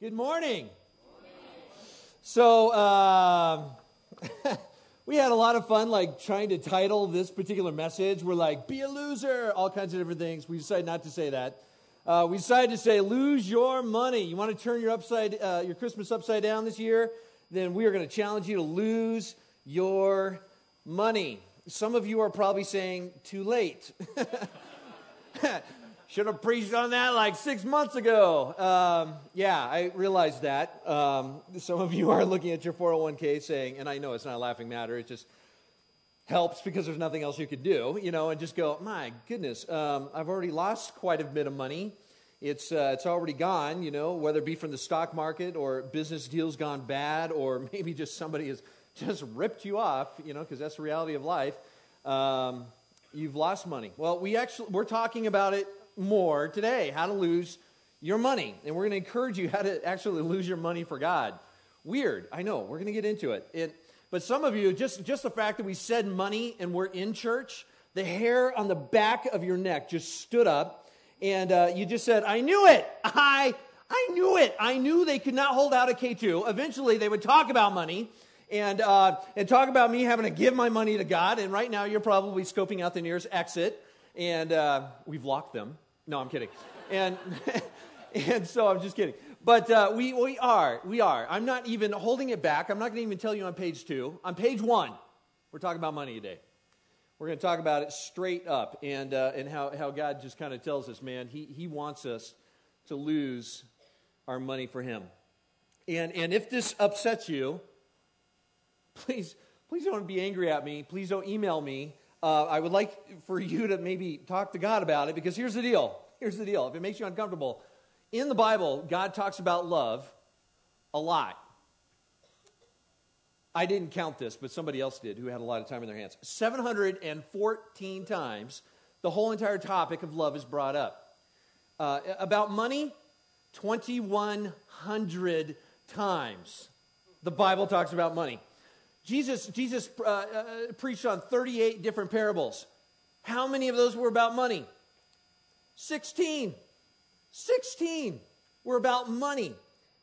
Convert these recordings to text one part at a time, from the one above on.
Good morning. So, um, we had a lot of fun, like trying to title this particular message. We're like, be a loser, all kinds of different things. We decided not to say that. Uh, we decided to say, lose your money. You want to turn your upside, uh, your Christmas upside down this year? Then we are going to challenge you to lose your money. Some of you are probably saying, too late. Should have preached on that like six months ago. Um, yeah, I realize that. Um, some of you are looking at your 401k saying, and I know it's not a laughing matter, it just helps because there's nothing else you could do, you know, and just go, my goodness, um, I've already lost quite a bit of money. It's, uh, it's already gone, you know, whether it be from the stock market or business deals gone bad or maybe just somebody has just ripped you off, you know, because that's the reality of life. Um, you've lost money. Well, we actually, we're talking about it more today how to lose your money. And we're going to encourage you how to actually lose your money for God. Weird, I know. We're going to get into it. it. But some of you, just, just the fact that we said money and we're in church, the hair on the back of your neck just stood up. And uh, you just said, I knew it. I, I knew it. I knew they could not hold out a K2. Eventually, they would talk about money and, uh, and talk about me having to give my money to God. And right now, you're probably scoping out the nearest exit. And uh, we've locked them. No, I'm kidding. And, and so I'm just kidding. But uh, we, we are, we are. I'm not even holding it back. I'm not going to even tell you on page two. On page one, we're talking about money today. We're going to talk about it straight up and, uh, and how, how God just kind of tells us, man, he, he wants us to lose our money for Him. And, and if this upsets you, please, please don't be angry at me. Please don't email me uh, I would like for you to maybe talk to God about it because here's the deal. Here's the deal. If it makes you uncomfortable, in the Bible, God talks about love a lot. I didn't count this, but somebody else did who had a lot of time in their hands. 714 times the whole entire topic of love is brought up. Uh, about money, 2,100 times the Bible talks about money. Jesus, Jesus uh, uh, preached on 38 different parables. How many of those were about money? 16. 16 were about money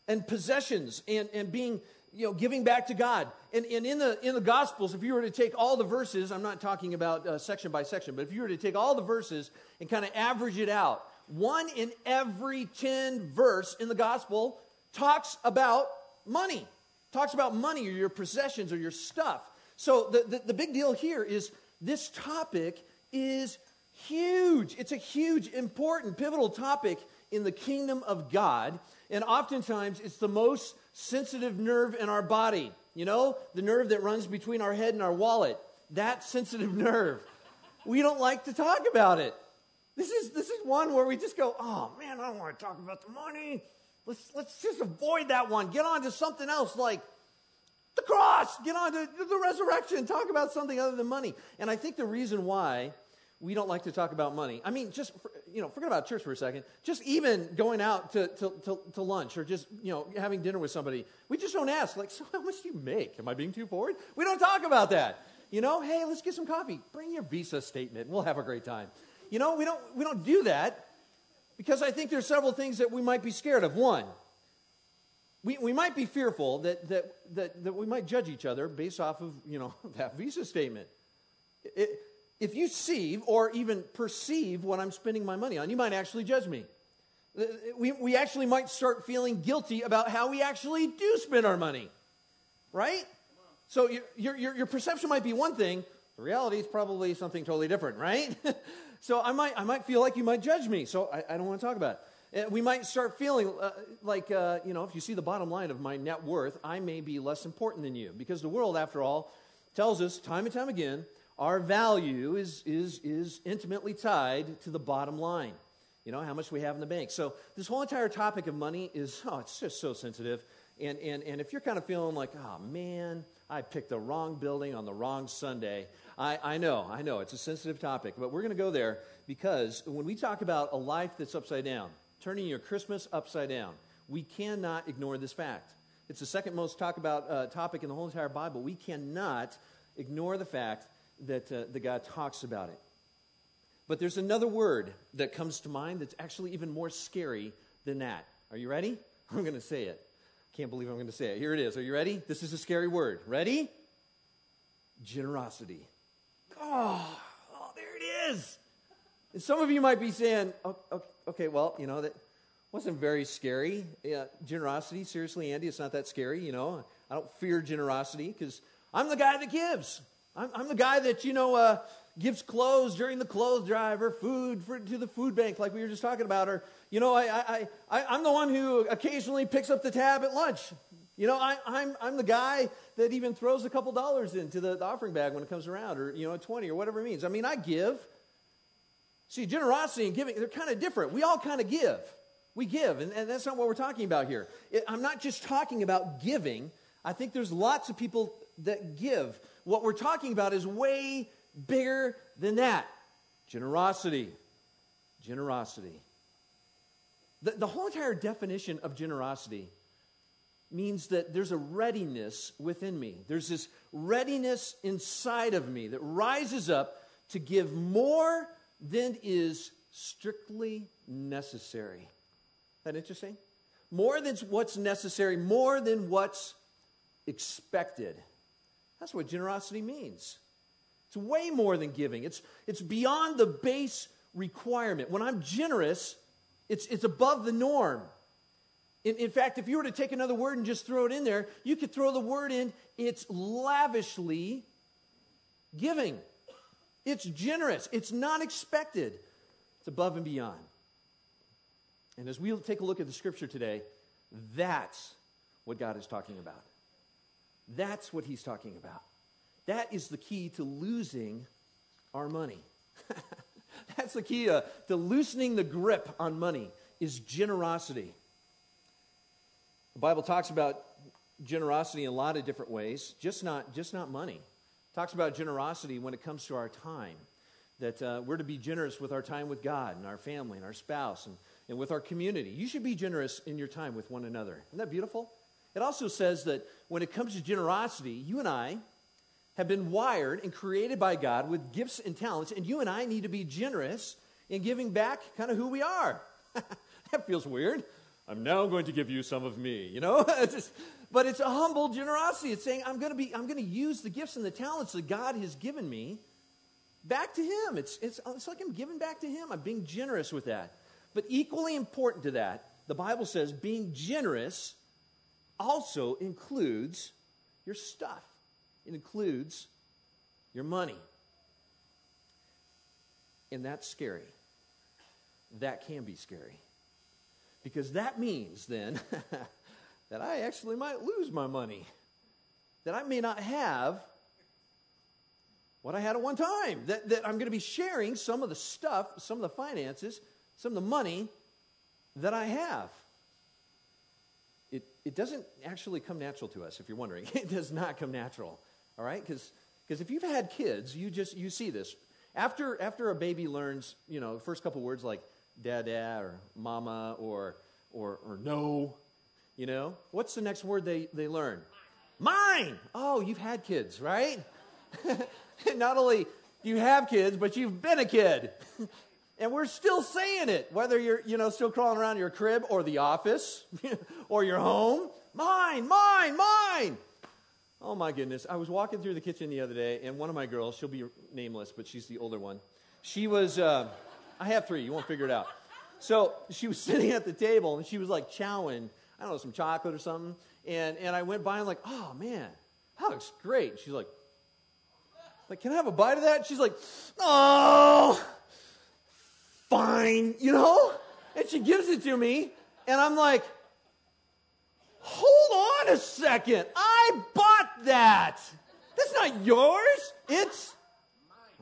and possessions and, and being, you know, giving back to God. And, and in, the, in the Gospels, if you were to take all the verses, I'm not talking about uh, section by section, but if you were to take all the verses and kind of average it out, one in every 10 verse in the Gospel talks about money talks about money or your possessions or your stuff. So the, the, the big deal here is this topic is huge. It's a huge, important, pivotal topic in the kingdom of God. And oftentimes, it's the most sensitive nerve in our body. You know, the nerve that runs between our head and our wallet. That sensitive nerve. We don't like to talk about it. This is, this is one where we just go, oh man, I don't want to talk about the money. Let's, let's just avoid that one. Get on to something else like the cross. Get on to the resurrection. Talk about something other than money. And I think the reason why we don't like to talk about money, I mean, just, you know, forget about church for a second. Just even going out to, to, to, to lunch or just, you know, having dinner with somebody, we just don't ask, like, so how much do you make? Am I being too forward? We don't talk about that. You know, hey, let's get some coffee. Bring your visa statement. We'll have a great time. You know, we don't, we don't do that because I think there's several things that we might be scared of. One, we, we might be fearful that, that, that, that we might judge each other based off of, you know, that visa statement. It, if you see or even perceive what I'm spending my money on, you might actually judge me. Uh, we, we actually might start feeling guilty about how we actually do spend our money, right? So your, your, your perception might be one thing, the reality is probably something totally different, right? So I might, I might feel like you might judge me. So I, I don't want to talk about it. Uh, we might start feeling uh, like, uh, you know, if you see the bottom line of my net worth, I may be less important than you. Because the world, after all, tells us time and time again our value is, is, is intimately tied to the bottom line. You know, how much we have in the bank. So this whole entire topic of money is, oh, it's just so sensitive. And, and, and if you're kind of feeling like, oh, man, I picked the wrong building on the wrong Sunday, I, I know, I know, it's a sensitive topic, but we're going to go there because when we talk about a life that's upside down, turning your Christmas upside down, we cannot ignore this fact. It's the second most talk about uh, topic in the whole entire Bible. We cannot ignore the fact that uh, the God talks about it. But there's another word that comes to mind that's actually even more scary than that. Are you ready? I'm going to say it. Can't believe I'm going to say it. Here it is. Are you ready? This is a scary word. Ready? Generosity. Oh, oh there it is. And some of you might be saying, oh, okay, well, you know, that wasn't very scary. Yeah, generosity, seriously, Andy, it's not that scary. You know, I don't fear generosity because I'm the guy that gives. I'm, I'm the guy that, you know, uh, gives clothes during the clothes drive or food for, to the food bank, like we were just talking about. Or, you know, I, I, I, I'm the one who occasionally picks up the tab at lunch. You know, I, I'm, I'm the guy that even throws a couple dollars into the, the offering bag when it comes around, or, you know, a 20 or whatever it means. I mean, I give. See, generosity and giving, they're kind of different. We all kind of give. We give, and, and that's not what we're talking about here. It, I'm not just talking about giving. I think there's lots of people that give. What we're talking about is way bigger than that generosity. Generosity. The, the whole entire definition of generosity means that there's a readiness within me. There's this readiness inside of me that rises up to give more than is strictly necessary. That interesting? More than what's necessary, more than what's expected. That's what generosity means. It's way more than giving. It's, it's beyond the base requirement. When I'm generous, it's, it's above the norm. In, in fact, if you were to take another word and just throw it in there, you could throw the word in, it's lavishly giving. It's generous. It's not expected. It's above and beyond. And as we take a look at the scripture today, that's what God is talking about. That's what he's talking about. That is the key to losing our money. That's the key to, to loosening the grip on money is generosity. The Bible talks about generosity in a lot of different ways, just not, just not money. It talks about generosity when it comes to our time, that uh, we're to be generous with our time with God and our family and our spouse and, and with our community. You should be generous in your time with one another. Isn't that beautiful? It also says that when it comes to generosity, you and I have been wired and created by God with gifts and talents, and you and I need to be generous in giving back kind of who we are. that feels weird. I'm now going to give you some of me, you know? just, but it's a humble generosity. It's saying, I'm going to be, I'm going to use the gifts and the talents that God has given me back to Him. It's, it's, it's like I'm giving back to Him. I'm being generous with that. But equally important to that, the Bible says being generous also includes your stuff. It includes your money. And that's scary. That can be scary. Because that means then that I actually might lose my money. That I may not have what I had at one time. That, that I'm going to be sharing some of the stuff, some of the finances, some of the money that I have. It, it doesn't actually come natural to us, if you're wondering. It does not come natural. All right? Because if you've had kids, you just you see this. After after a baby learns, you know, first couple words like dada or mama or or or no, you know, what's the next word they, they learn? Mine. Oh, you've had kids, right? Not only do you have kids, but you've been a kid. and we're still saying it, whether you're, you know, still crawling around your crib or the office or your home. Mine, mine, mine. Oh my goodness. I was walking through the kitchen the other day, and one of my girls, she'll be nameless, but she's the older one. She was, uh, I have three, you won't figure it out. So she was sitting at the table, and she was like chowing, I don't know, some chocolate or something. And, and I went by and I'm like, oh man, that looks great. She's like, like, can I have a bite of that? She's like, oh, fine, you know? And she gives it to me, and I'm like, hold on a second. I bought that. That's not yours. It's,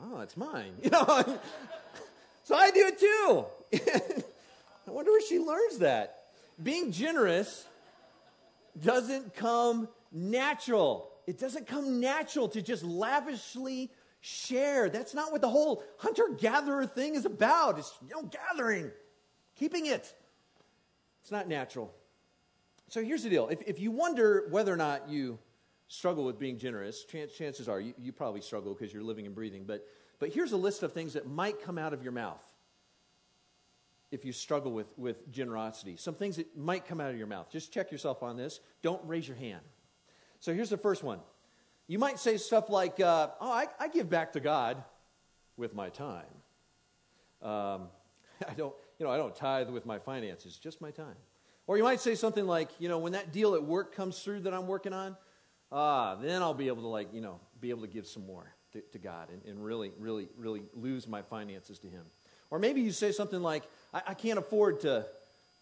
oh, it's mine. You know, so I do it too. I wonder where she learns that. Being generous doesn't come natural. It doesn't come natural to just lavishly share. That's not what the whole hunter gatherer thing is about. It's you know gathering, keeping it. It's not natural. So here's the deal. If, if you wonder whether or not you struggle with being generous, chances are you, you probably struggle because you're living and breathing. But, but here's a list of things that might come out of your mouth. if you struggle with, with generosity. Some things that might come out of your mouth. Just check yourself on this. Don't raise your hand. So here's the first one. You might say stuff like, uh, Oh, I, I, give back to God with my time. Um, I don't, you know, I don't tithe with my finances, just my time. Or you might say something like, you know, when that deal at work comes through that I'm working on, ah, then I'll be able to like, you know, be able to give some more to, to God and, and really, really, really lose my finances to Him. Or maybe you say something like, I, I can't afford to,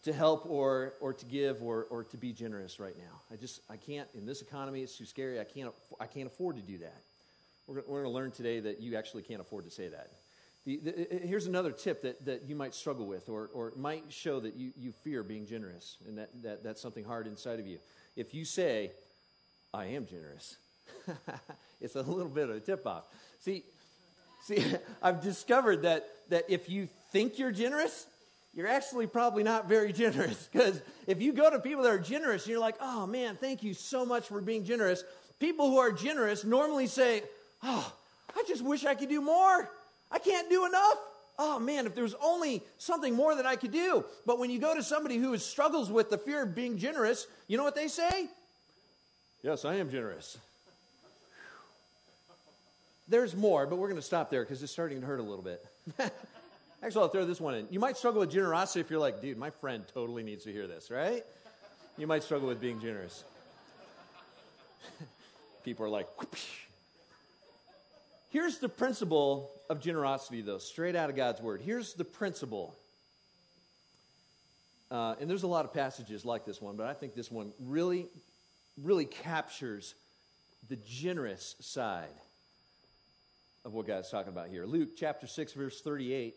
to help or, or to give or, or to be generous right now. I just, I can't, in this economy, it's too scary. I can't, I can't afford to do that. We're, we're going to learn today that you actually can't afford to say that. The, the, uh, uh, here's another tip that, that you might struggle with or, or might show that you, you fear being generous and that, that that's something hard inside of you. If you say, I am generous, it's a little bit of a tip off. See, see, I've discovered that, that if you think you're generous, you're actually probably not very generous. Because if you go to people that are generous and you're like, oh man, thank you so much for being generous, people who are generous normally say, oh, I just wish I could do more. I can't do enough. Oh man, if there was only something more that I could do. But when you go to somebody who struggles with the fear of being generous, you know what they say? Yes, I am generous. There's more, but we're going to stop there because it's starting to hurt a little bit. Actually, I'll throw this one in. You might struggle with generosity if you're like, dude, my friend totally needs to hear this, right? You might struggle with being generous. People are like, Whoosh. Here's the principle of generosity, though, straight out of God's word. Here's the principle. Uh, and there's a lot of passages like this one, but I think this one really, really captures the generous side of what God's talking about here. Luke chapter 6, verse 38.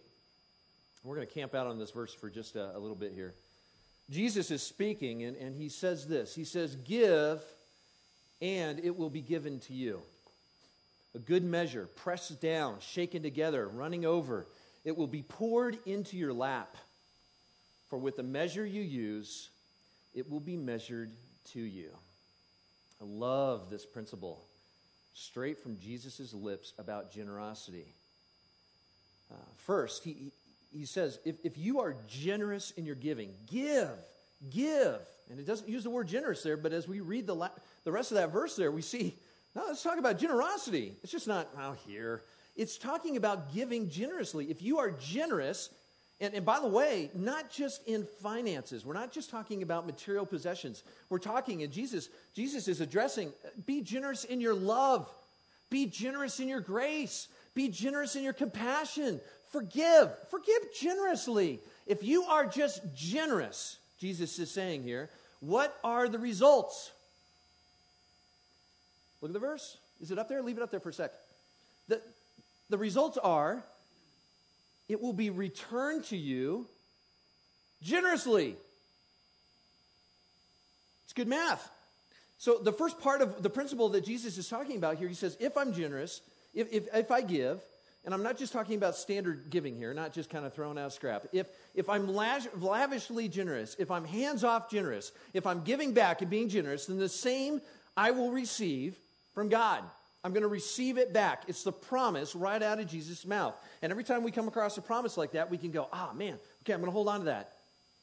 We're going to camp out on this verse for just a, a little bit here. Jesus is speaking, and, and he says this He says, Give, and it will be given to you a good measure, pressed down, shaken together, running over. It will be poured into your lap. For with the measure you use, it will be measured to you. I love this principle straight from Jesus' lips about generosity. Uh, first, he, he says, if, if you are generous in your giving, give, give. And it doesn't use the word generous there, but as we read the, la- the rest of that verse there, we see no, let's talk about generosity. It's just not out here. It's talking about giving generously. If you are generous, and, and, by the way, not just in finances. We're not just talking about material possessions. We're talking, and Jesus, Jesus is addressing, uh, be generous in your love. Be generous in your grace. Be generous in your compassion. Forgive. Forgive generously. If you are just generous, Jesus is saying here, what are the results? Look at the verse. Is it up there? Leave it up there for a sec. The, the results are it will be returned to you generously. It's good math. So, the first part of the principle that Jesus is talking about here, he says, if I'm generous, if, if, if I give, and I'm not just talking about standard giving here, not just kind of throwing out scrap. If, if I'm lavish, lavishly generous, if I'm hands off generous, if I'm giving back and being generous, then the same I will receive from God. I'm going to receive it back. It's the promise right out of Jesus' mouth. And every time we come across a promise like that, we can go, ah, man, okay, I'm going to hold on to that.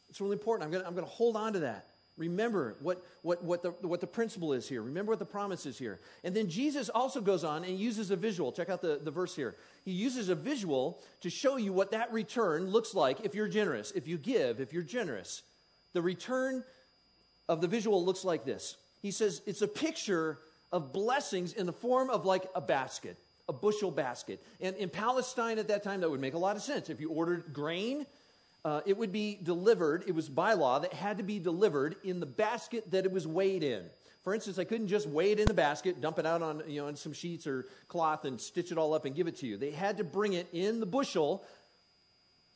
It's really important. I'm going to, I'm going to hold on to that. Remember what, what, what, the, what the principle is here. Remember what the promise is here. And then Jesus also goes on and uses a visual. Check out the, the verse here. He uses a visual to show you what that return looks like if you're generous, if you give, if you're generous. The return of the visual looks like this. He says it's a picture of blessings in the form of like a basket, a bushel basket. And in Palestine at that time, that would make a lot of sense. If you ordered grain, uh, it would be delivered, it was by law that had to be delivered in the basket that it was weighed in. For instance, I couldn't just weigh it in the basket, dump it out on, you know, on some sheets or cloth and stitch it all up and give it to you. They had to bring it in the bushel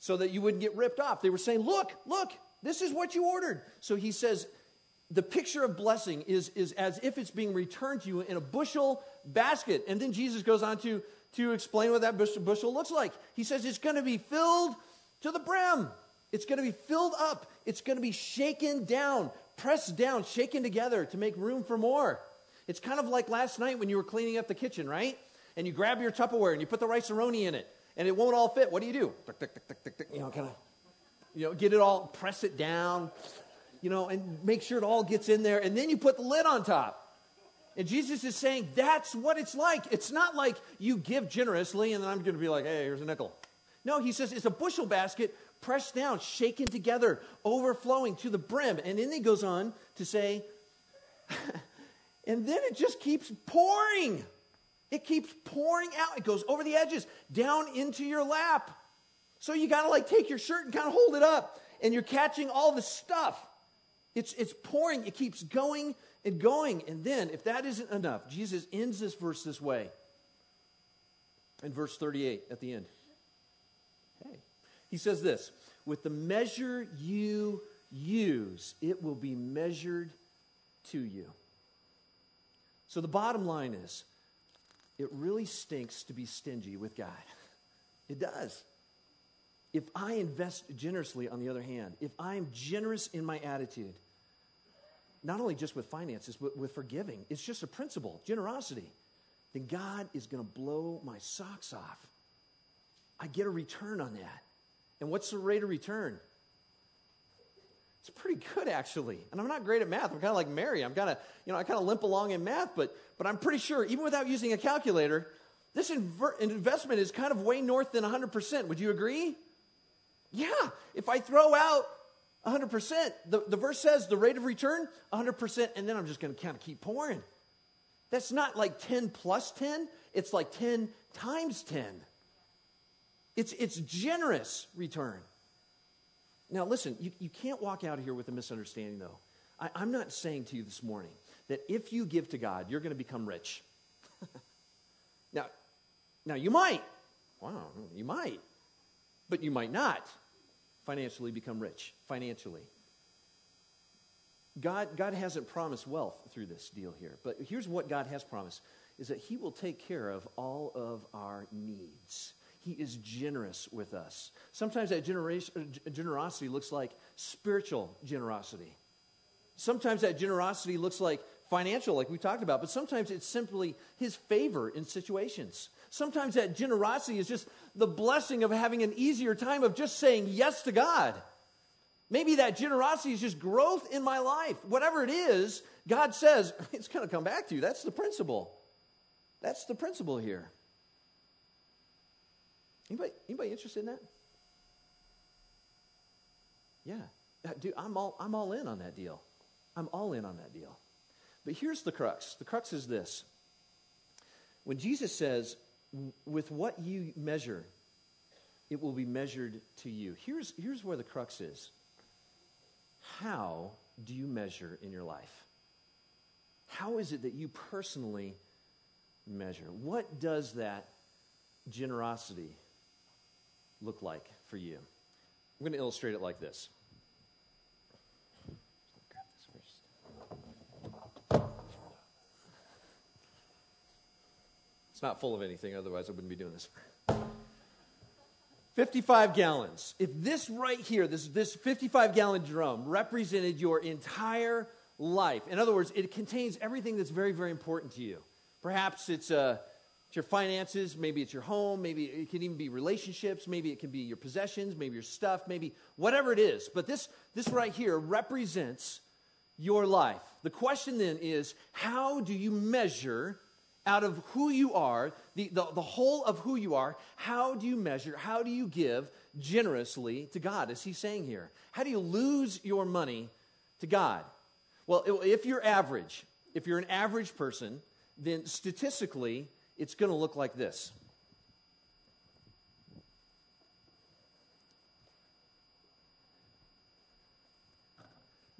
so that you wouldn't get ripped off. They were saying, Look, look, this is what you ordered. So he says, the picture of blessing is, is as if it's being returned to you in a bushel basket. And then Jesus goes on to, to explain what that bushel, looks like. He says it's going to be filled to the brim, it's going to be filled up, it's going to be shaken down, pressed down, shaken together to make room for more. It's kind of like last night when you were cleaning up the kitchen, right? And you grab your Tupperware and you put the rice-a-roni in it, and it won't all fit. What do you do? You know, kind of You know, get it all, press it down, you know, and make sure it all gets in there. And then you put the lid on top. And Jesus is saying that's what it's like. It's not like you give generously and then I'm going to be like, hey, here's a nickel. No, he says it's a bushel basket pressed down, shaken together, overflowing to the brim. And then he goes on to say, and then it just keeps pouring. It keeps pouring out. It goes over the edges, down into your lap. So you got to like take your shirt and kind of hold it up, and you're catching all the stuff. It's, it's pouring, it keeps going and going. And then, if that isn't enough, Jesus ends this verse this way in verse 38 at the end. Hey, he says this with the measure you use, it will be measured to you. So the bottom line is, it really stinks to be stingy with God. It does. If I invest generously, on the other hand, if I am generous in my attitude, not only just with finances, but with forgiving, it's just a principle generosity. Then God is going to blow my socks off. I get a return on that. And what's the rate of return? It's pretty good, actually. And I'm not great at math. I'm kind of like Mary. I'm kind of, you know, I kind of limp along in math, but, but I'm pretty sure, even without using a calculator, this inver- investment is kind of way north than 100%. Would you agree? Yeah. If I throw out 100%, the, the verse says the rate of return, 100%, and then I'm just going to kind of keep pouring. That's not like 10 plus 10, it's like 10 times 10. It's, it's generous return. Now, listen, you, you can't walk out of here with a misunderstanding, though. I, I'm not saying to you this morning that if you give to God, you're going to become rich. now, now, you might. Wow, you might. But you might not financially become rich, financially. God, God hasn't promised wealth through this deal here. But here's what God has promised is that He will take care of all of our needs. He is generous with us. Sometimes that uh, generosity looks like spiritual generosity. Sometimes that generosity looks like financial, like we talked about, but sometimes it's simply His favor in situations. Sometimes that generosity is just the blessing of having an easier time of just saying yes to God. Maybe that generosity is just growth in my life. Whatever it is, God says, it's going to come back to you. That's the principle. That's the principle here. Anybody, anybody interested in that? Yeah. Uh, dude, I'm all, I'm all in on that deal. I'm all in on that deal. But here's the crux the crux is this. When Jesus says, with what you measure, it will be measured to you. Here's, here's where the crux is. How do you measure in your life? How is it that you personally measure? What does that generosity look like for you? I'm going to illustrate it like this. It's not full of anything, otherwise, I wouldn't be doing this. 55 gallons. If this right here, this, this 55 gallon drum, represented your entire life, in other words, it contains everything that's very, very important to you. Perhaps it's, uh, it's your finances, maybe it's your home, maybe it can even be relationships, maybe it can be your possessions, maybe your stuff, maybe whatever it is. But this, this right here represents your life. The question then is how do you measure out of who you are, the, the, the whole of who you are, how do you measure, how do you give generously to God, as he's saying here? How do you lose your money to God? Well, if you're average, if you're an average person, then statistically, it's going to look like this.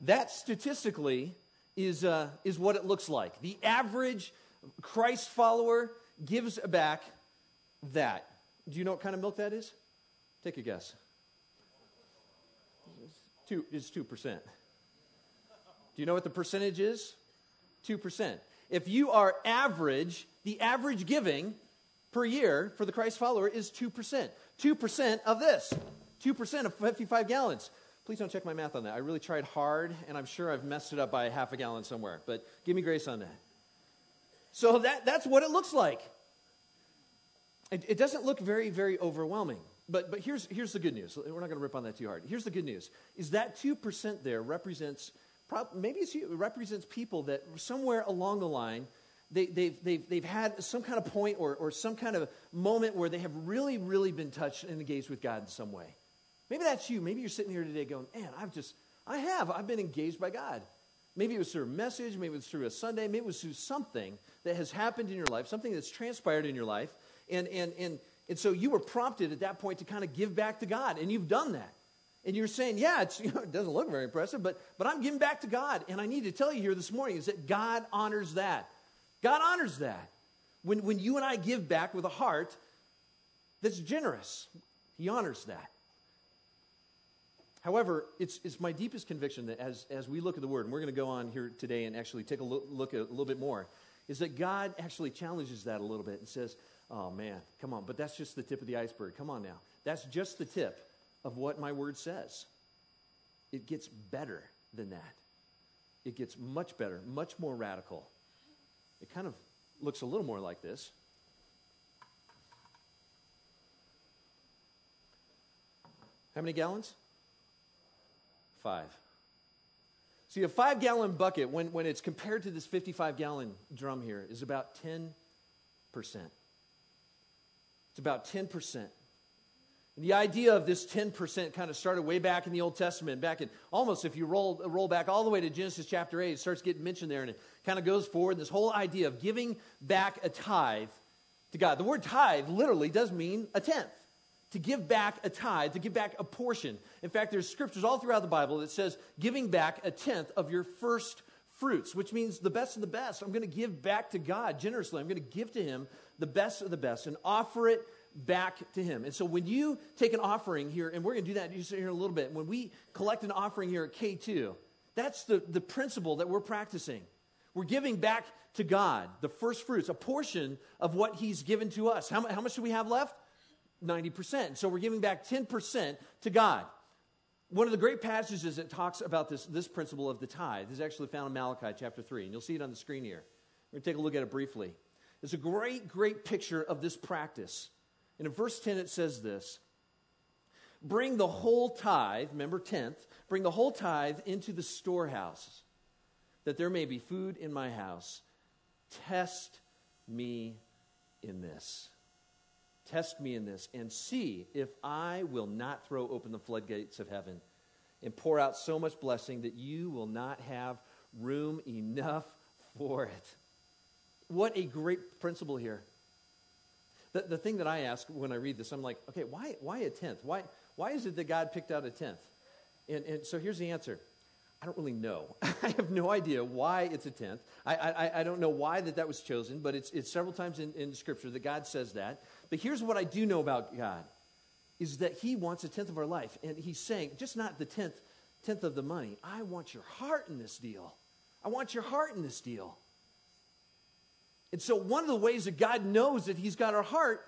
That statistically is, uh, is what it looks like. The average Christ follower gives back that. Do you know what kind of milk that is? Take a guess. Two, it's 2%. Do you know what the percentage is? 2%. If you are average, the average giving per year for the Christ follower is 2%. 2% of this. 2% of 55 gallons. Please don't check my math on that. I really tried hard, and I'm sure I've messed it up by half a gallon somewhere. But give me grace on that. So that, that's what it looks like. It, it doesn't look very, very overwhelming. but but here's here's the good news. We're not going to rip on that too hard. Here's the good news: is that two percent there represents maybe it represents people that somewhere along the line they, they've, they've, they've had some kind of point or, or some kind of moment where they have really, really been touched and engaged with God in some way. Maybe that's you. Maybe you're sitting here today going, man, I've just, I have, I've been engaged by God. Maybe it was through a message, maybe it was through a Sunday, maybe it was through something that has happened in your life, something that's transpired in your life. And, and, and, and so you were prompted at that point to kind of give back to God, and you've done that. And you're saying, yeah, you know, it doesn't look very impressive, but, but I'm giving back to God. And I need to tell you here this morning is that God honors that. God honors that. When, when you and I give back with a heart that's generous, He honors that. However, it's, it's my deepest conviction that as, as we look at the Word, and we're going to go on here today and actually take a look, look at a little bit more, is that God actually challenges that a little bit and says, oh man, come on, but that's just the tip of the iceberg. Come on now. That's just the tip of what my Word says. It gets better than that. It gets much better, much more radical. It kind of looks a little more like this. How many gallons? Five. See, a five gallon bucket, when, when it's compared to this 55 gallon drum here, is about 10%. It's about 10%. The idea of this 10% kind of started way back in the Old Testament, back in almost if you roll, roll back all the way to Genesis chapter 8, it starts getting mentioned there and it kind of goes forward. This whole idea of giving back a tithe to God. The word tithe literally does mean a tenth. To give back a tithe, to give back a portion. In fact, there's scriptures all throughout the Bible that says giving back a tenth of your first fruits, which means the best of the best. I'm going to give back to God generously. I'm going to give to Him the best of the best and offer it back to him. And so when you take an offering here, and we're going to do that just here in a little bit, when we collect an offering here at K2, that's the, the principle that we're practicing. We're giving back to God the first fruits, a portion of what he's given to us. How, how much do we have left? 90%. So we're giving back 10% to God. One of the great passages that talks about this, this principle of the tithe is actually found in Malachi chapter 3, and you'll see it on the screen here. We're going to take a look at it briefly. It's a great, great picture of this practice. And in verse 10, it says this Bring the whole tithe, remember, tenth, bring the whole tithe into the storehouse, that there may be food in my house. Test me in this. Test me in this, and see if I will not throw open the floodgates of heaven and pour out so much blessing that you will not have room enough for it. What a great principle here. The, the thing that I ask when I read this, I'm like, okay, why, why a tenth? Why, why is it that God picked out a tenth? And, and so here's the answer. I don't really know. I have no idea why it's a tenth. I, I, I don't know why that that was chosen, but it's, it's several times in, in Scripture that God says that. But here's what I do know about God is that He wants a tenth of our life. And He's saying, just not the tenth, tenth of the money. I want your heart in this deal. I want your heart in this deal. And so, one of the ways that God knows that He's got our heart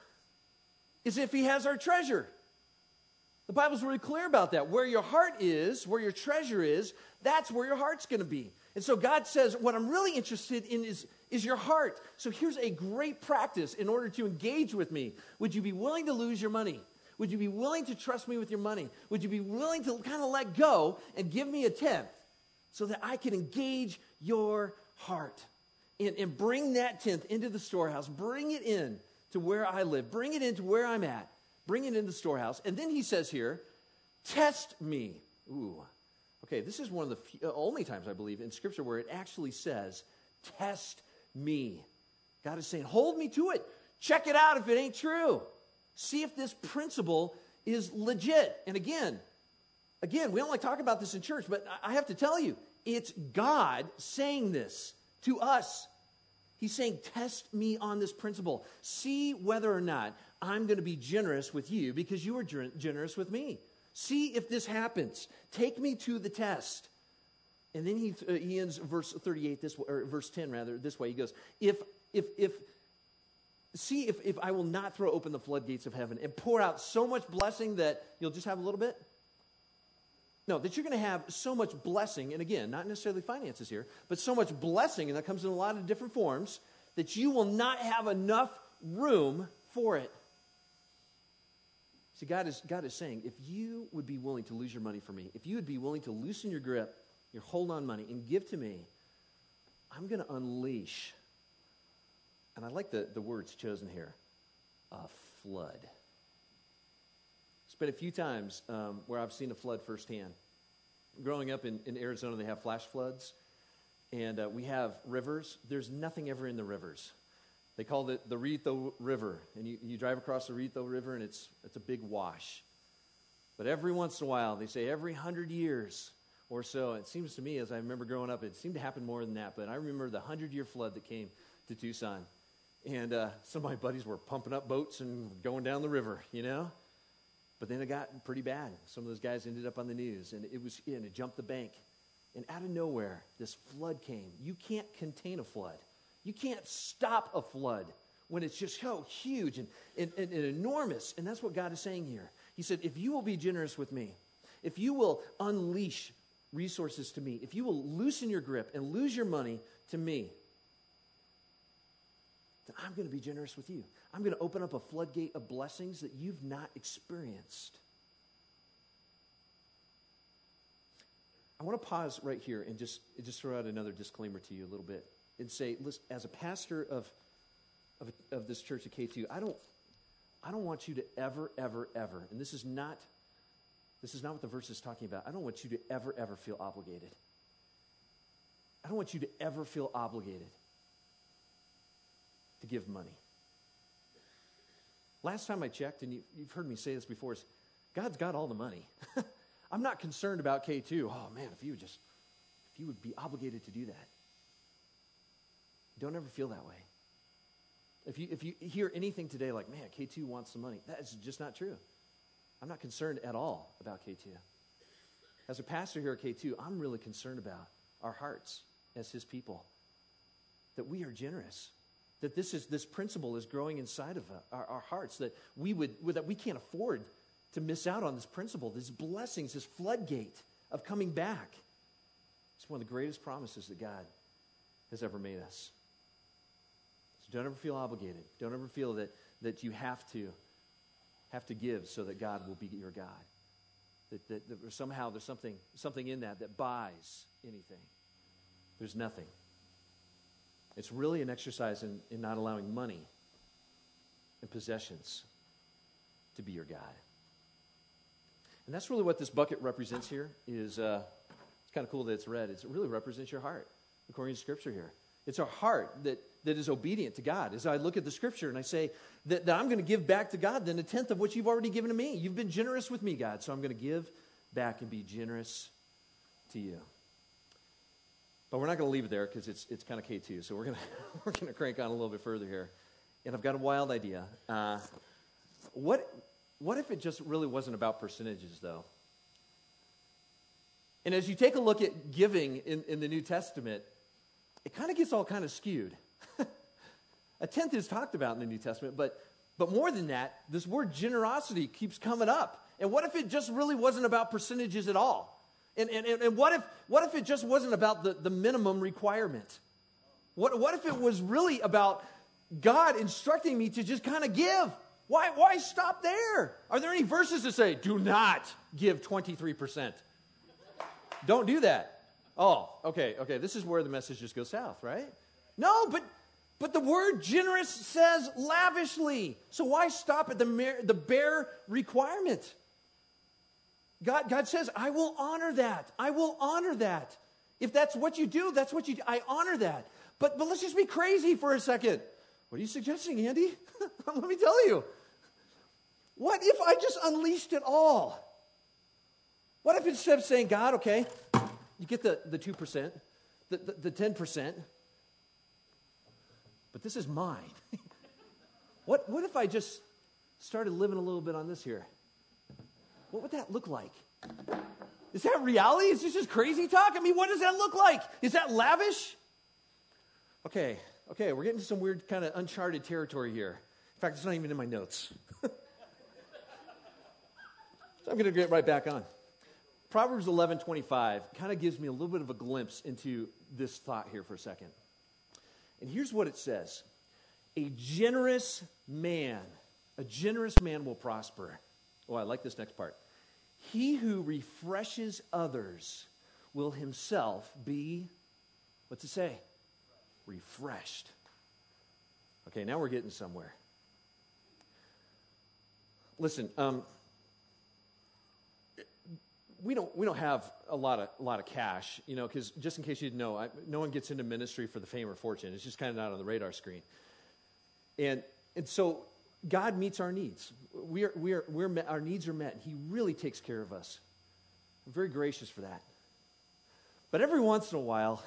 is if He has our treasure. The Bible's really clear about that. Where your heart is, where your treasure is, that's where your heart's going to be. And so, God says, What I'm really interested in is, is your heart. So, here's a great practice in order to engage with me. Would you be willing to lose your money? Would you be willing to trust me with your money? Would you be willing to kind of let go and give me a tenth so that I can engage your heart? and, and bring that tenth into the storehouse. Bring it in to where I live. Bring it into where I'm at. Bring it in the storehouse. And then he says here, test me. Ooh. Okay, this is one of the few, uh, only times I believe in Scripture where it actually says, test me. God is saying, hold me to it. Check it out if it ain't true. See if this principle is legit. And again, again, we don't like talk about this in church, but I have to tell you, it's God saying this to us. He's saying, Test me on this principle. See whether or not I'm going to be generous with you because you are generous with me. See if this happens. Take me to the test. And then he, uh, he ends verse 38 this way, or verse 10 rather, this way. He goes, If, if, if, see if, if I will not throw open the floodgates of heaven and pour out so much blessing that you'll just have a little bit. No, that you're going to have so much blessing, and again, not necessarily finances here, but so much blessing, and that comes in a lot of different forms, that you will not have enough room for it. See, God is, God is saying, if you would be willing to lose your money for me, if you would be willing to loosen your grip, your hold on money, and give to me, I'm going to unleash. And I like the, the words chosen here a flood. It's been a few times um, where I've seen a flood firsthand. Growing up in, in Arizona, they have flash floods, and uh, we have rivers. There's nothing ever in the rivers. They called it the Rillito River. And you, you drive across the Rillito River, and it's, it's a big wash. But every once in a while, they say every hundred years or so, it seems to me, as I remember growing up, it seemed to happen more than that. But I remember the hundred year flood that came to Tucson. And uh, some of my buddies were pumping up boats and going down the river, you know? But then it got pretty bad. Some of those guys ended up on the news, and it was, and it jumped the bank. And out of nowhere, this flood came. You can't contain a flood. You can't stop a flood when it's just so huge and, and, and, and enormous. And that's what God is saying here. He said, If you will be generous with me, if you will unleash resources to me, if you will loosen your grip and lose your money to me, then I'm going to be generous with you. I'm going to open up a floodgate of blessings that you've not experienced. I want to pause right here and just, just throw out another disclaimer to you a little bit and say, listen, as a pastor of, of, of this church at K2, I don't, I don't want you to ever, ever, ever, and this is not, this is not what the verse is talking about. I don't want you to ever, ever feel obligated. I don't want you to ever feel obligated to give money. Last time I checked, and you, have heard me say this before, is God's got all the money. I'm not concerned about K2. Oh man, if you would just, if you would be obligated to do that. Don't ever feel that way. If you, if you hear anything today like, man, K2 wants some money, that is just not true. I'm not concerned at all about K2. As a pastor here at K2, I'm really concerned about our hearts as his people. That we are generous. That this, is, this principle is growing inside of uh, our, our hearts. That we, would, that we can't afford to miss out on this principle, these blessings, this floodgate of coming back. It's one of the greatest promises that God has ever made us. Don't ever feel obligated. Don't ever feel that, that you have to have to give so that God will be your God. That, that, that somehow there's something, something in that that buys anything. There's nothing. It's really an exercise in, in not allowing money and possessions to be your God. And that's really what this bucket represents here is uh, it's kind of cool that it's red. It's, it really represents your heart, according to Scripture here. It's our heart that, that is obedient to God. As I look at the scripture and I say that, that I'm going to give back to God then a tenth of what you've already given to me. You've been generous with me, God, so I'm going to give back and be generous to you. But we're not going to leave it there because it's, it's kind of K2. So we're going we're gonna crank on a little bit further here. And I've got a wild idea. Uh, what, what if it just really wasn't about percentages, though? And as you take a look at giving in, in the New Testament, it kind of gets all kind of skewed. a tenth is talked about in the New Testament, but, but more than that, this word generosity keeps coming up. And what if it just really wasn't about percentages at all? And, and, and what, if, what if it just wasn't about the, the minimum requirement? What, what if it was really about God instructing me to just kind of give? Why, why stop there? Are there any verses that say, do not give 23%? Don't do that. Oh, okay, okay. This is where the message just goes south, right? No, but but the word generous says lavishly. So why stop at the, mere, the bare requirement? God, God says, I will honor that. I will honor that. If that's what you do, that's what you do. I honor that. But, but let's just be crazy for a second. What are you suggesting, Andy? Let me tell you. What if I just unleashed it all? What if instead of saying, God, okay, you get the, the 2%, the, the, the 10%, but this is mine. what, what if I just started living a little bit on this here? What would that look like? Is that reality? Is this just crazy talk? I mean, what does that look like? Is that lavish? Okay, okay, we're getting to some weird kind of uncharted territory here. In fact, it's not even in my notes. so I'm going to get right back on. Proverbs 11:25 kind of gives me a little bit of a glimpse into this thought here for a second. And here's what it says. A generous man, a generous man will prosper. Oh, I like this next part. He who refreshes others will himself be, what's it say? Refreshed. Okay, now we're getting somewhere. Listen, um, we don't we don't have a lot of a lot of cash, you know, because just in case you didn't know, I, no one gets into ministry for the fame or fortune. It's just kind of not on the radar screen. And and so God meets our needs. We are, we are, we're met, our needs are met. He really takes care of us. I'm very gracious for that. But every once in a while,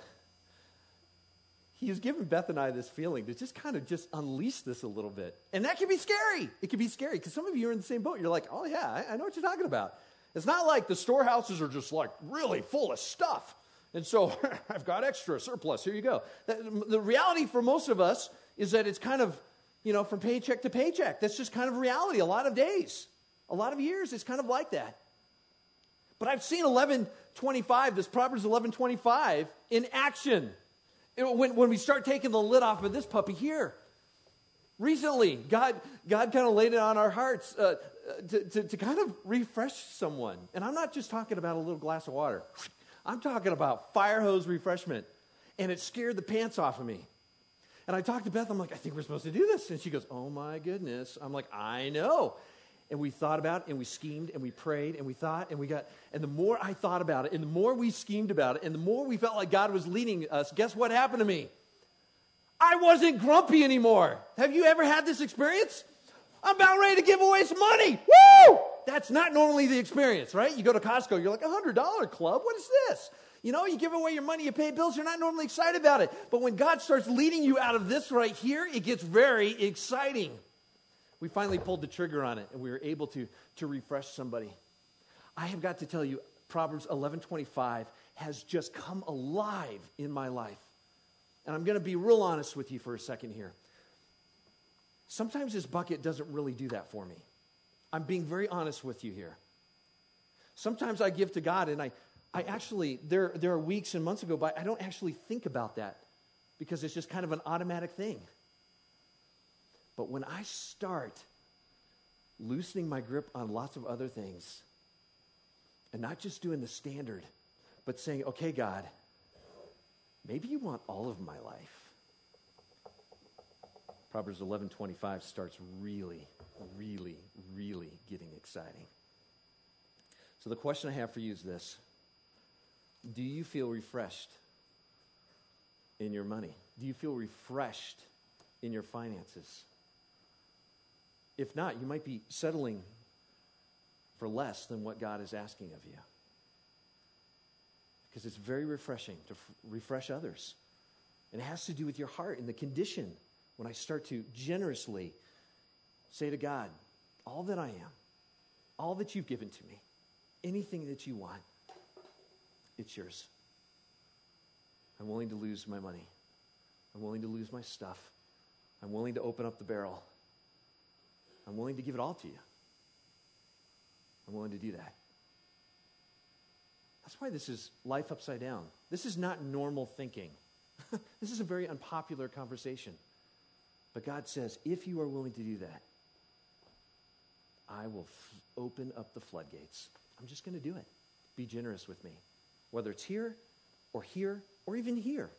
he has given Beth and I this feeling to just kind of just unleash this a little bit. And that can be scary. It can be scary because some of you are in the same boat. You're like, oh, yeah, I, I know what you're talking about. It's not like the storehouses are just like really full of stuff. And so I've got extra surplus. Here you go. The, reality for most of us is that it's kind of, you know, from paycheck to paycheck. That's just kind of reality. A lot of days, a lot of years, it's kind of like that. But I've seen 1125, this Proverbs 1125, in action. When, when we start taking the lid off of this puppy here. Recently, God, God kind of laid it on our hearts uh, to, to, to kind of refresh someone. And I'm not just talking about a little glass of water, I'm talking about fire hose refreshment. And it scared the pants off of me. And I talked to Beth, I'm like, I think we're supposed to do this. And she goes, Oh my goodness. I'm like, I know. And we thought about it and we schemed and we prayed and we thought and we got, and the more I thought about it and the more we schemed about it and the more we felt like God was leading us, guess what happened to me? I wasn't grumpy anymore. Have you ever had this experience? I'm about ready to give away some money. Woo! That's not normally the experience, right? You go to Costco, you're like, a $100 club? What is this? You know, you give away your money, you pay bills, you're not normally excited about it. But when God starts leading you out of this right here, it gets very exciting. We finally pulled the trigger on it and we were able to, to refresh somebody. I have got to tell you, Proverbs 11:25 has just come alive in my life. And I'm going to be real honest with you for a second here. Sometimes this bucket doesn't really do that for me. I'm being very honest with you here. Sometimes I give to God and I, I actually, there, there are weeks and months ago, but I don't actually think about that because it's just kind of an automatic thing. But when I start loosening my grip on lots of other things and not just doing the standard, but saying, okay, God, maybe you want all of my life. Proverbs 11:25 starts really, really, really getting exciting. So the question I have for you is this: Do you feel refreshed in your money? Do you feel refreshed in your finances? If not, you might be settling for less than what God is asking of you. Because it's very refreshing to f- refresh others. And it has to do with your heart and the condition when I start to generously say to God, all that I am, all that you've given to me, anything that you want, it's yours. I'm willing to lose my money. I'm willing to lose my stuff. I'm willing to open up the barrel. I'm willing to give it all to you. I'm willing to do that. That's why this is life upside down. This is not normal thinking. this is a very unpopular conversation. But God says, if you are willing to do that, I will f- open up the floodgates. I'm just going to do it. Be generous with me. Whether it's here or here or even here,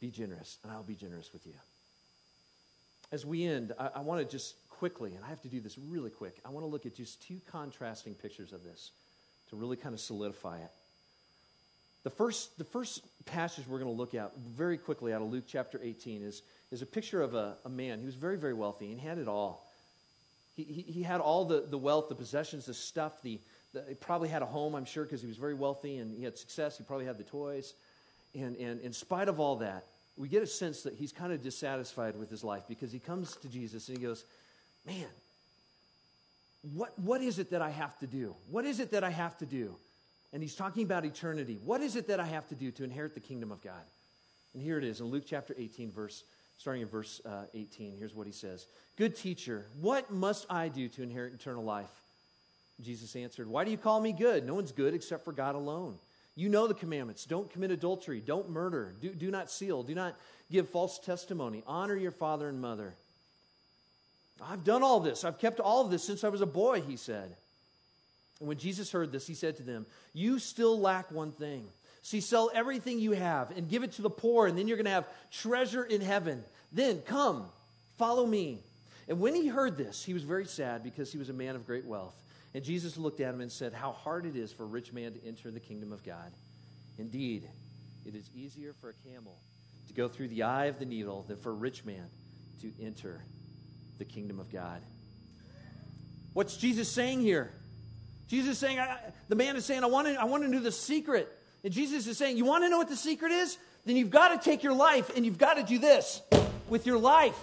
be generous, and I'll be generous with you. As we end, I, I want to just quickly, and I have to do this really quick, I want to look at just two contrasting pictures of this to really kind of solidify it. The first, the first passage we're going to look at very quickly out of Luke chapter 18 is, is a picture of a, a man who was very, very wealthy and he had it all. He, he, he had all the, the wealth, the possessions, the stuff. The, the, he probably had a home, I'm sure, because he was very wealthy and he had success. He probably had the toys. And, and in spite of all that, we get a sense that he's kind of dissatisfied with his life because he comes to Jesus and he goes, Man, what, what is it that I have to do? What is it that I have to do? And he's talking about eternity. What is it that I have to do to inherit the kingdom of God? And here it is in Luke chapter 18, verse, starting in verse uh, 18. Here's what he says Good teacher, what must I do to inherit eternal life? Jesus answered, Why do you call me good? No one's good except for God alone. You know the commandments. Don't commit adultery. Don't murder. Do, do not steal. Do not give false testimony. Honor your father and mother. I've done all this. I've kept all of this since I was a boy, he said. And when Jesus heard this, he said to them, You still lack one thing. See, sell everything you have and give it to the poor, and then you're going to have treasure in heaven. Then come, follow me. And when he heard this, he was very sad because he was a man of great wealth. And Jesus looked at him and said, How hard it is for a rich man to enter the kingdom of God. Indeed, it is easier for a camel to go through the eye of the needle than for a rich man to enter the kingdom of God. What's Jesus saying here? Jesus is saying, I, the man is saying, I want, to, I want to know the secret. And Jesus is saying, You want to know what the secret is? Then you've got to take your life and you've got to do this with your life.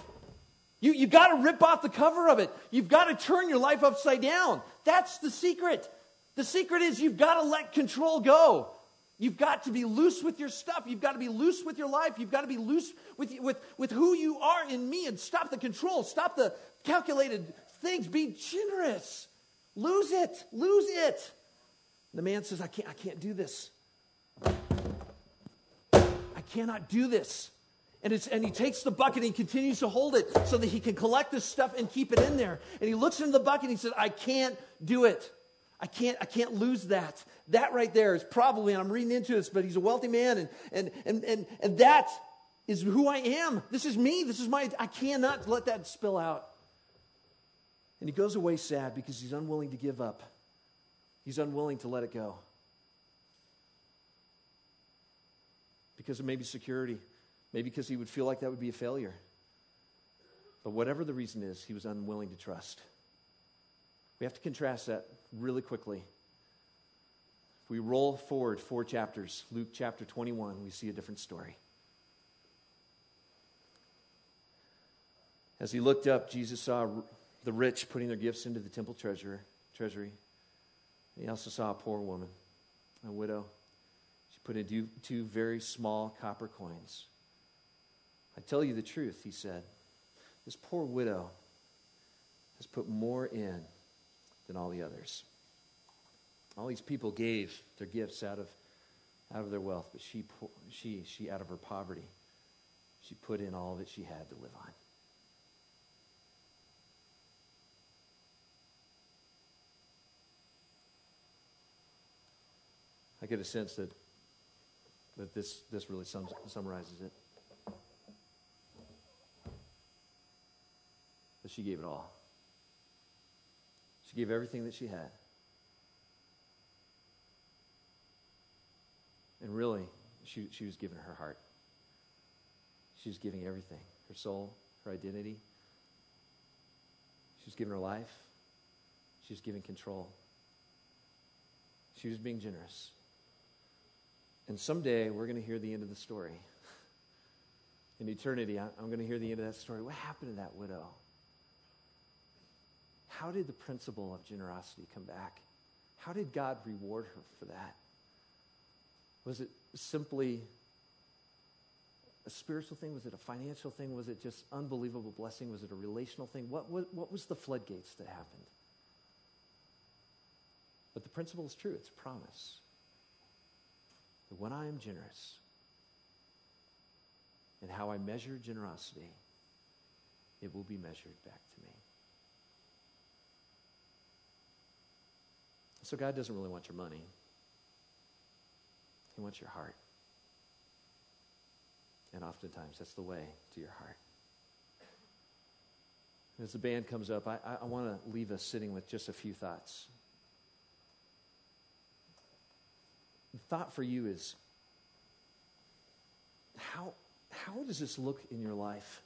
You, you've got to rip off the cover of it. You've got to turn your life upside down. That's the secret. The secret is you've got to let control go. You've got to be loose with your stuff. You've got to be loose with your life. You've got to be loose with, with, with who you are in me and stop the control. Stop the calculated things. Be generous. Lose it. Lose it. The man says, I can't, I can't do this. Cannot do this. And, it's, and he takes the bucket and he continues to hold it so that he can collect this stuff and keep it in there. And he looks into the bucket and he says, I can't do it. I can't, I can't lose that. That right there is probably, and I'm reading into this, but he's a wealthy man, and, and, and, and, and that is who I am. This is me. This is my, I cannot let that spill out. And he goes away sad because he's unwilling to give up. He's unwilling to let it go. Because of maybe security, maybe because he would feel like that would be a failure. But whatever the reason is, he was unwilling to trust. We have to contrast that really quickly. If we roll forward four chapters, Luke chapter 21, we see a different story. As he looked up, Jesus saw the rich putting their gifts into the temple treasury. treasury. He also saw a poor woman, a widow. Put in two, two very small copper coins. I tell you the truth, he said. This poor widow has put more in than all the others. All these people gave their gifts out of, out of their wealth, but she, she, she, out of her poverty, she put in all that she had to live on. I get a sense that, that this, this really sums, summarizes it. That she gave it all. She gave everything that she had. And really, she, she was giving her heart. She was giving everything her soul, her identity. She was giving her life. She was giving control. She was being generous. And someday we're going to hear the end of the story. In eternity, I'm going to hear the end of that story. What happened to that widow? How did the principle of generosity come back? How did God reward her for that? Was it simply a spiritual thing? Was it a financial thing? Was it just unbelievable blessing? Was it a relational thing? What, what, what was the floodgates that happened? But the principle is true. It's a promise that when I am generous and how I measure generosity, it will be measured back to me. So God doesn't really want your money. He wants your heart. And oftentimes that's the way to your heart. As the band comes up, I, I, I want to leave us sitting with just a few thoughts. The thought for you is how, how does this look in your life?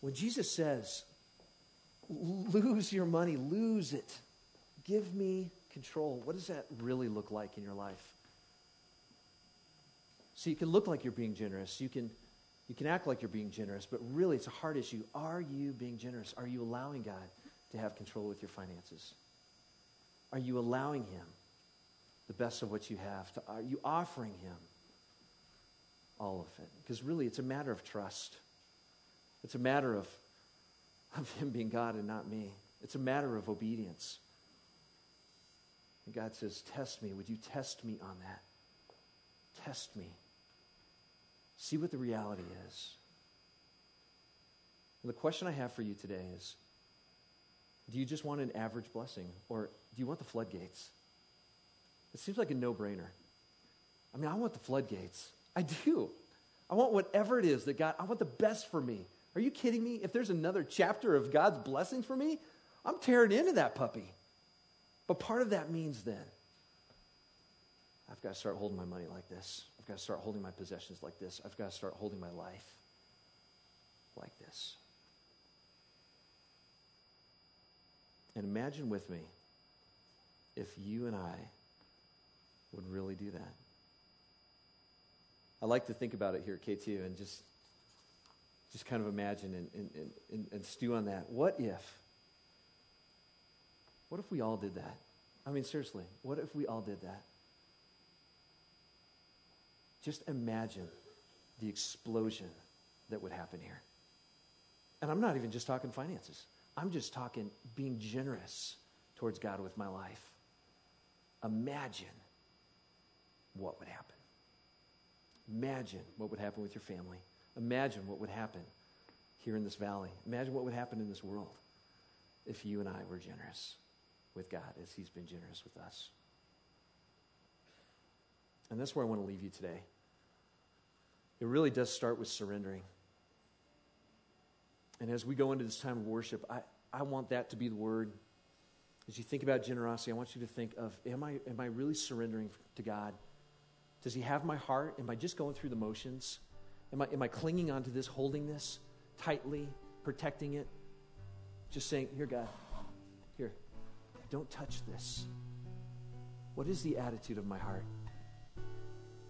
When Jesus says, lose your money, lose it. Give me control. What does that really look like in your life? So you can look like you're being generous. You can, you can act like you're being generous, but really it's a hard issue. Are you being generous? Are you allowing God to have control with your finances? Are you allowing Him the best of what you have? To, are you offering Him all of it? Because really it's a matter of trust. It's a matter of, of Him being God and not me. It's a matter of obedience. And God says, Test me. Would you test me on that? Test me. See what the reality is. And the question I have for you today is do you just want an average blessing or do you want the floodgates? It seems like a no brainer. I mean, I want the floodgates. I do. I want whatever it is that God, I want the best for me. Are you kidding me? If there's another chapter of God's blessings for me, I'm tearing into that puppy. But part of that means then, I've got to start holding my money like this. I've got to start holding my possessions like this. I've got to start holding my life like this. And imagine with me if you and I would really do that. I like to think about it here at K2 and just, just kind of imagine and, and, and, and stew on that. What if? What if we all did that? I mean, seriously, what if we all did that? Just imagine the explosion that would happen here. And I'm not even just talking finances, I'm just talking being generous towards God with my life. Imagine what would happen. Imagine what would happen with your family. Imagine what would happen here in this valley. Imagine what would happen in this world if you and I were generous with God as He's been generous with us. And that's where I want to leave you today. It really does start with surrendering. And as we go into this time of worship, I, I want that to be the word. As you think about generosity, I want you to think of am I, am I really surrendering to God? Does He have my heart? Am I just going through the motions? Am I, am I clinging onto this, holding this tightly, protecting it? Just saying, Here, God, here, don't touch this. What is the attitude of my heart?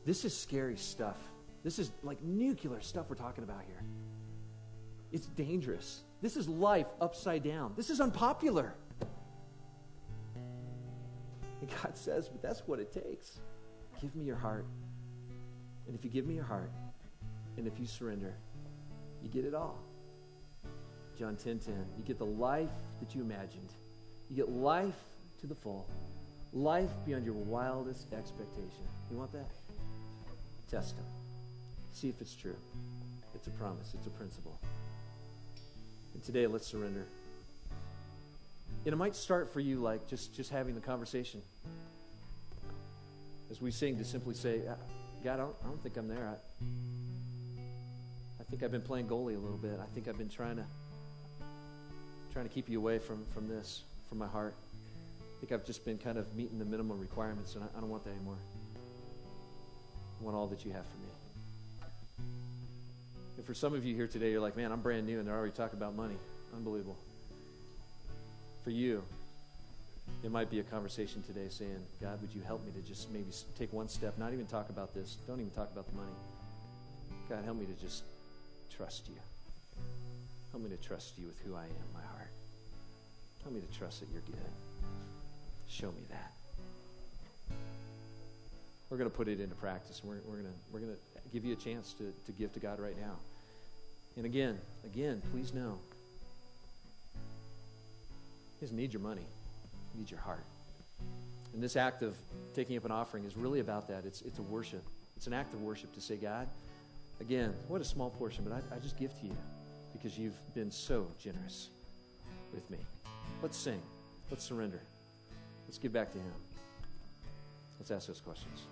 This is scary stuff. This is like nuclear stuff we're talking about here. It's dangerous. This is life upside down. This is unpopular. And God says, but that's what it takes. Give me your heart. And if you give me your heart, and if you surrender, you get it all. John 10:10. 10, 10, you get the life that you imagined. You get life to the full. Life beyond your wildest expectation. You want that? Test him. See if it's true. It's a promise, it's a principle. And today, let's surrender. And it might start for you like just, just having the conversation. As we sing, to simply say, uh, God, I don't, I don't think I'm there. I, I think I've been playing goalie a little bit. I think I've been trying to trying to keep you away from, from this, from my heart. I think I've just been kind of meeting the minimum requirements, and I, I don't want that anymore. I want all that you have for me. And for some of you here today, you're like, man, I'm brand new and they're already talking about money. Unbelievable. For you, it might be a conversation today saying, God, would you help me to just maybe take one step, not even talk about this, don't even talk about the money. God, help me to just trust you. Help me to trust you with who I am, my heart. Help me to trust that you're good. Show me that. We're going to put it into practice. We're, we're going to, we're to give you a chance to, to give to God right now. And again, again, please know, He doesn't need your money. Needs your heart. And this act of taking up an offering is really about that. It's, it's a worship. It's an act of worship to say, God, again, what a small portion, but I, I just give to you because you've been so generous with me. Let's sing. Let's surrender. Let's give back to Him. Let's ask those questions.